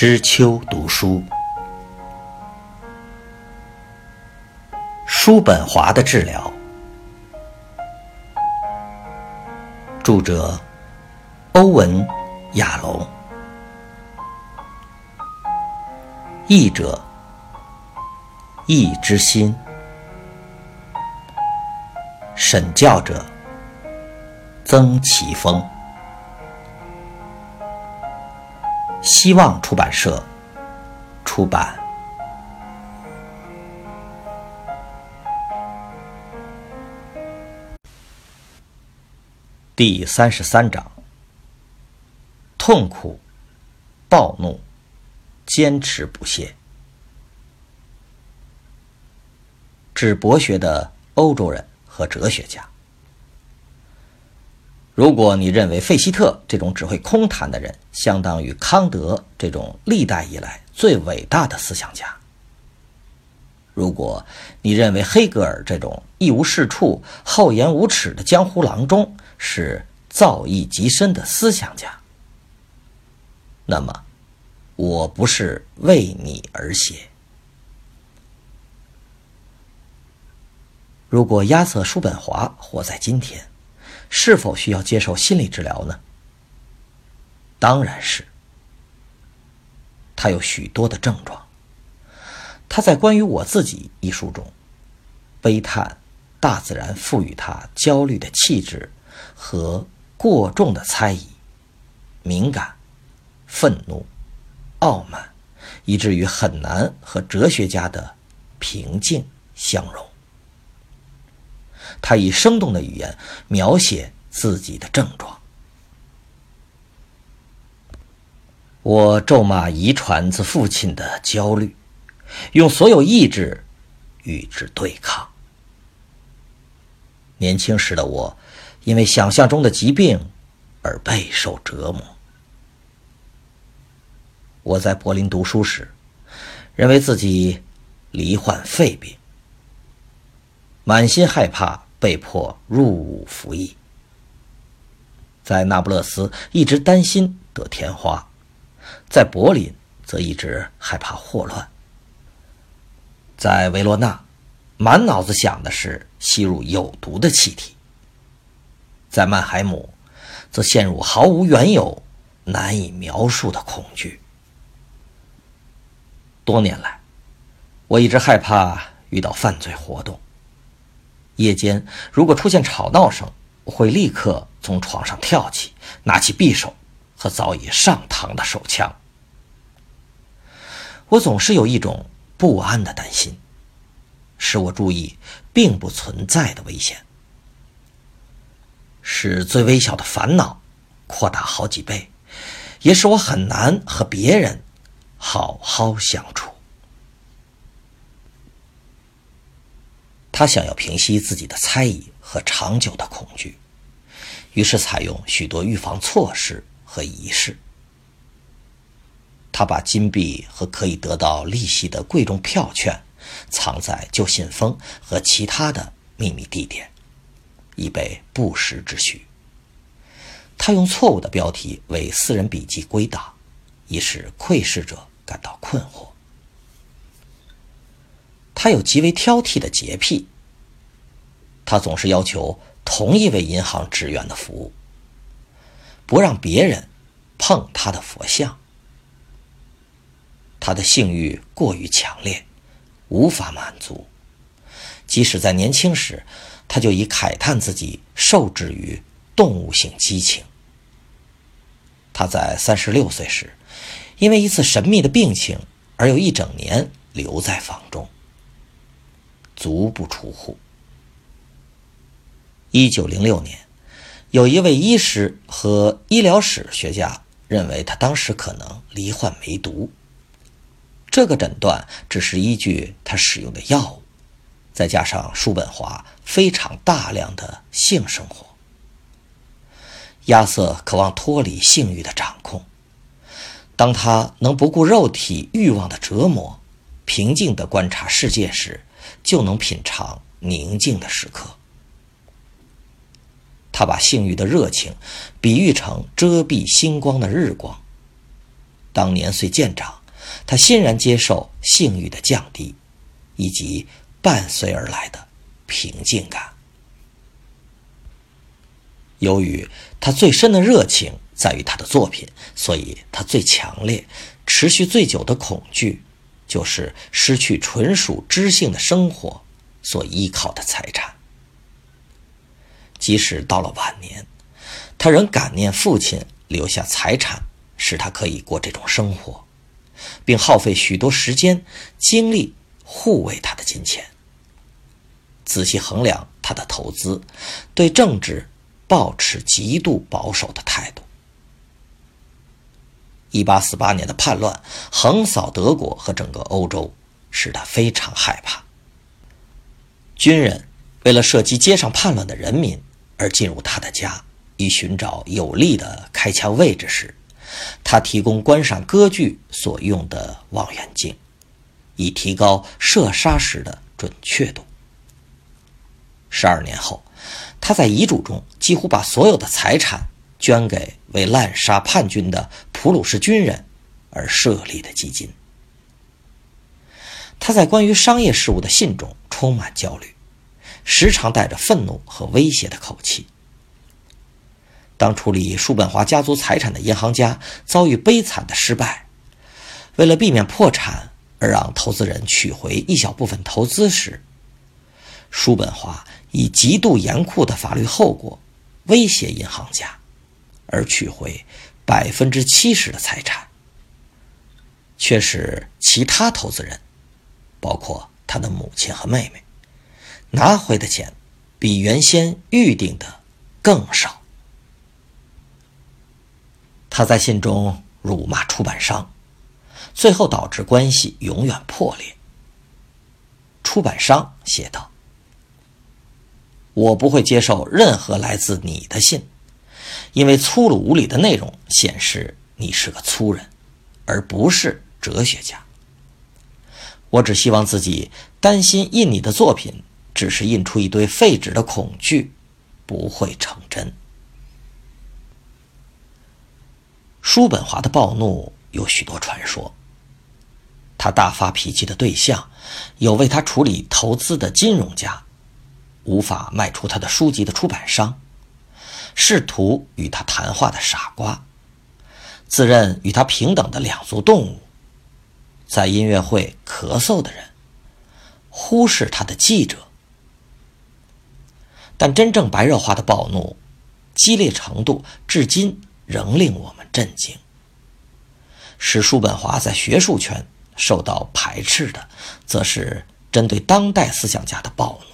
知秋读书，叔本华的治疗。著者：欧文·亚龙，译者：易之心，审教者：曾奇峰。希望出版社出版。第三十三章：痛苦、暴怒、坚持不懈。指博学的欧洲人和哲学家。如果你认为费希特这种只会空谈的人相当于康德这种历代以来最伟大的思想家，如果你认为黑格尔这种一无是处、厚颜无耻的江湖郎中是造诣极深的思想家，那么我不是为你而写。如果亚瑟·叔本华活在今天，是否需要接受心理治疗呢？当然是。他有许多的症状。他在《关于我自己》一书中，悲叹大自然赋予他焦虑的气质和过重的猜疑、敏感、愤怒、傲慢，以至于很难和哲学家的平静相融。他以生动的语言描写自己的症状。我咒骂遗传自父亲的焦虑，用所有意志与之对抗。年轻时的我，因为想象中的疾病而备受折磨。我在柏林读书时，认为自己罹患肺病。满心害怕，被迫入伍服役。在那不勒斯，一直担心得天花；在柏林，则一直害怕霍乱；在维罗纳，满脑子想的是吸入有毒的气体；在曼海姆，则陷入毫无缘由、难以描述的恐惧。多年来，我一直害怕遇到犯罪活动。夜间如果出现吵闹声，我会立刻从床上跳起，拿起匕首和早已上膛的手枪。我总是有一种不安的担心，使我注意并不存在的危险，使最微小的烦恼扩大好几倍，也使我很难和别人好好相处。他想要平息自己的猜疑和长久的恐惧，于是采用许多预防措施和仪式。他把金币和可以得到利息的贵重票券藏在旧信封和其他的秘密地点，以备不时之需。他用错误的标题为私人笔记归档，以使窥视者感到困惑。他有极为挑剔的洁癖。他总是要求同一位银行职员的服务，不让别人碰他的佛像。他的性欲过于强烈，无法满足。即使在年轻时，他就已慨叹自己受制于动物性激情。他在三十六岁时，因为一次神秘的病情而有一整年留在房中。足不出户。一九零六年，有一位医师和医疗史学家认为他当时可能罹患梅毒。这个诊断只是依据他使用的药物，再加上叔本华非常大量的性生活。亚瑟渴望脱离性欲的掌控。当他能不顾肉体欲望的折磨，平静地观察世界时，就能品尝宁静的时刻。他把性欲的热情比喻成遮蔽星光的日光。当年岁渐长，他欣然接受性欲的降低，以及伴随而来的平静感。由于他最深的热情在于他的作品，所以他最强烈、持续最久的恐惧，就是失去纯属知性的生活所依靠的财产。即使到了晚年，他仍感念父亲留下财产，使他可以过这种生活，并耗费许多时间、精力护卫他的金钱。仔细衡量他的投资，对政治保持极度保守的态度。一八四八年的叛乱横扫德国和整个欧洲，使他非常害怕。军人为了射击街上叛乱的人民。而进入他的家，以寻找有利的开枪位置时，他提供观赏歌剧所用的望远镜，以提高射杀时的准确度。十二年后，他在遗嘱中几乎把所有的财产捐给为滥杀叛军的普鲁士军人而设立的基金。他在关于商业事务的信中充满焦虑。时常带着愤怒和威胁的口气。当处理叔本华家族财产的银行家遭遇悲惨的失败，为了避免破产而让投资人取回一小部分投资时，叔本华以极度严酷的法律后果威胁银行家，而取回百分之七十的财产，却使其他投资人，包括他的母亲和妹妹。拿回的钱比原先预定的更少。他在信中辱骂出版商，最后导致关系永远破裂。出版商写道：“我不会接受任何来自你的信，因为粗鲁无礼的内容显示你是个粗人，而不是哲学家。我只希望自己担心印你的作品。”只是印出一堆废纸的恐惧，不会成真。叔本华的暴怒有许多传说。他大发脾气的对象有为他处理投资的金融家，无法卖出他的书籍的出版商，试图与他谈话的傻瓜，自认与他平等的两足动物，在音乐会咳嗽的人，忽视他的记者。但真正白热化的暴怒，激烈程度至今仍令我们震惊。使叔本华在学术圈受到排斥的，则是针对当代思想家的暴怒，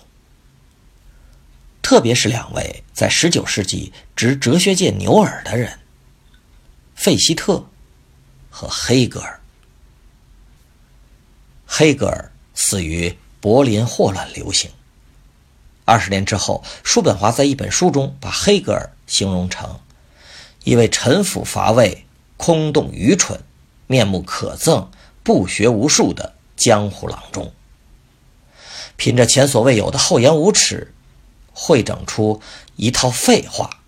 特别是两位在19世纪执哲学界牛耳的人——费希特和黑格尔。黑格尔死于柏林霍乱流行。二十年之后，叔本华在一本书中把黑格尔形容成一位沉腐乏味、空洞愚蠢、面目可憎、不学无术的江湖郎中。凭着前所未有的厚颜无耻，会整出一套废话，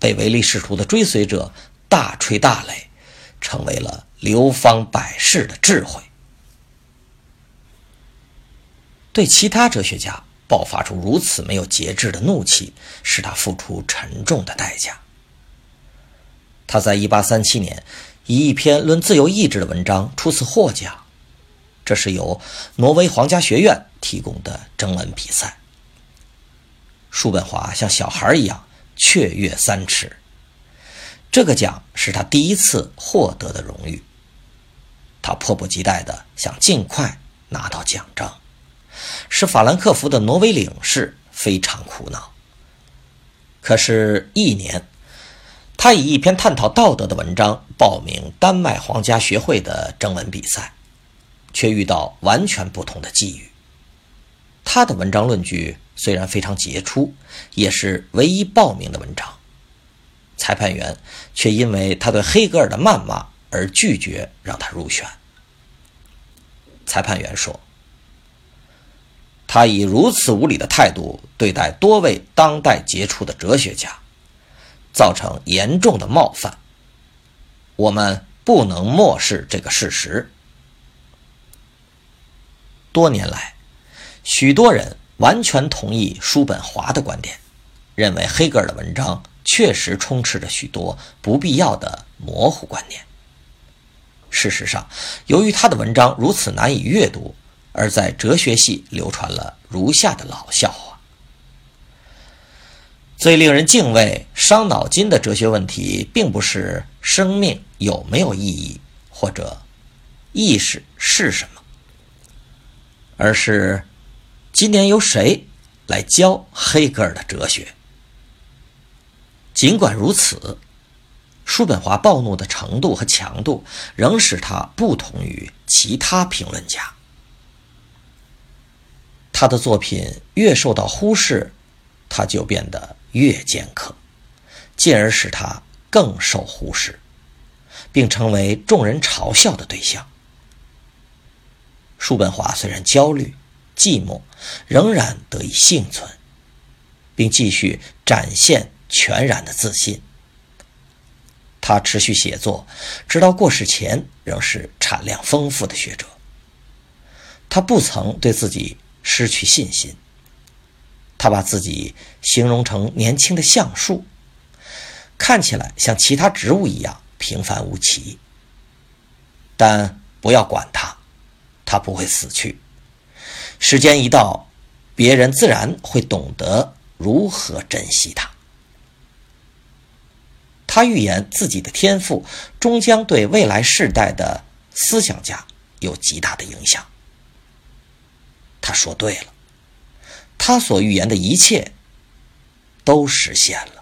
被唯利是图的追随者大吹大擂，成为了流芳百世的智慧。对其他哲学家。爆发出如此没有节制的怒气，使他付出沉重的代价。他在1837年以一篇论自由意志的文章初次获奖，这是由挪威皇家学院提供的征文比赛。叔本华像小孩一样雀跃三尺，这个奖是他第一次获得的荣誉。他迫不及待地想尽快拿到奖章。使法兰克福的挪威领事非常苦恼。可是，一年，他以一篇探讨道德的文章报名丹麦皇家学会的征文比赛，却遇到完全不同的际遇。他的文章论据虽然非常杰出，也是唯一报名的文章。裁判员却因为他对黑格尔的谩骂而拒绝让他入选。裁判员说。他以如此无礼的态度对待多位当代杰出的哲学家，造成严重的冒犯。我们不能漠视这个事实。多年来，许多人完全同意叔本华的观点，认为黑格尔的文章确实充斥着许多不必要的模糊观念。事实上，由于他的文章如此难以阅读，而在哲学系流传了如下的老笑话：最令人敬畏、伤脑筋的哲学问题，并不是生命有没有意义，或者意识是什么。而是，今年由谁来教黑格尔的哲学？尽管如此，叔本华暴怒的程度和强度仍使他不同于其他评论家。他的作品越受到忽视，他就变得越尖刻，进而使他更受忽视，并成为众人嘲笑的对象。叔本华虽然焦虑、寂寞，仍然得以幸存，并继续展现全然的自信。他持续写作，直到过世前仍是产量丰富的学者。他不曾对自己失去信心。他把自己形容成年轻的橡树，看起来像其他植物一样平凡无奇。但不要管它。他不会死去，时间一到，别人自然会懂得如何珍惜他。他预言自己的天赋终将对未来世代的思想家有极大的影响。他说对了，他所预言的一切都实现了。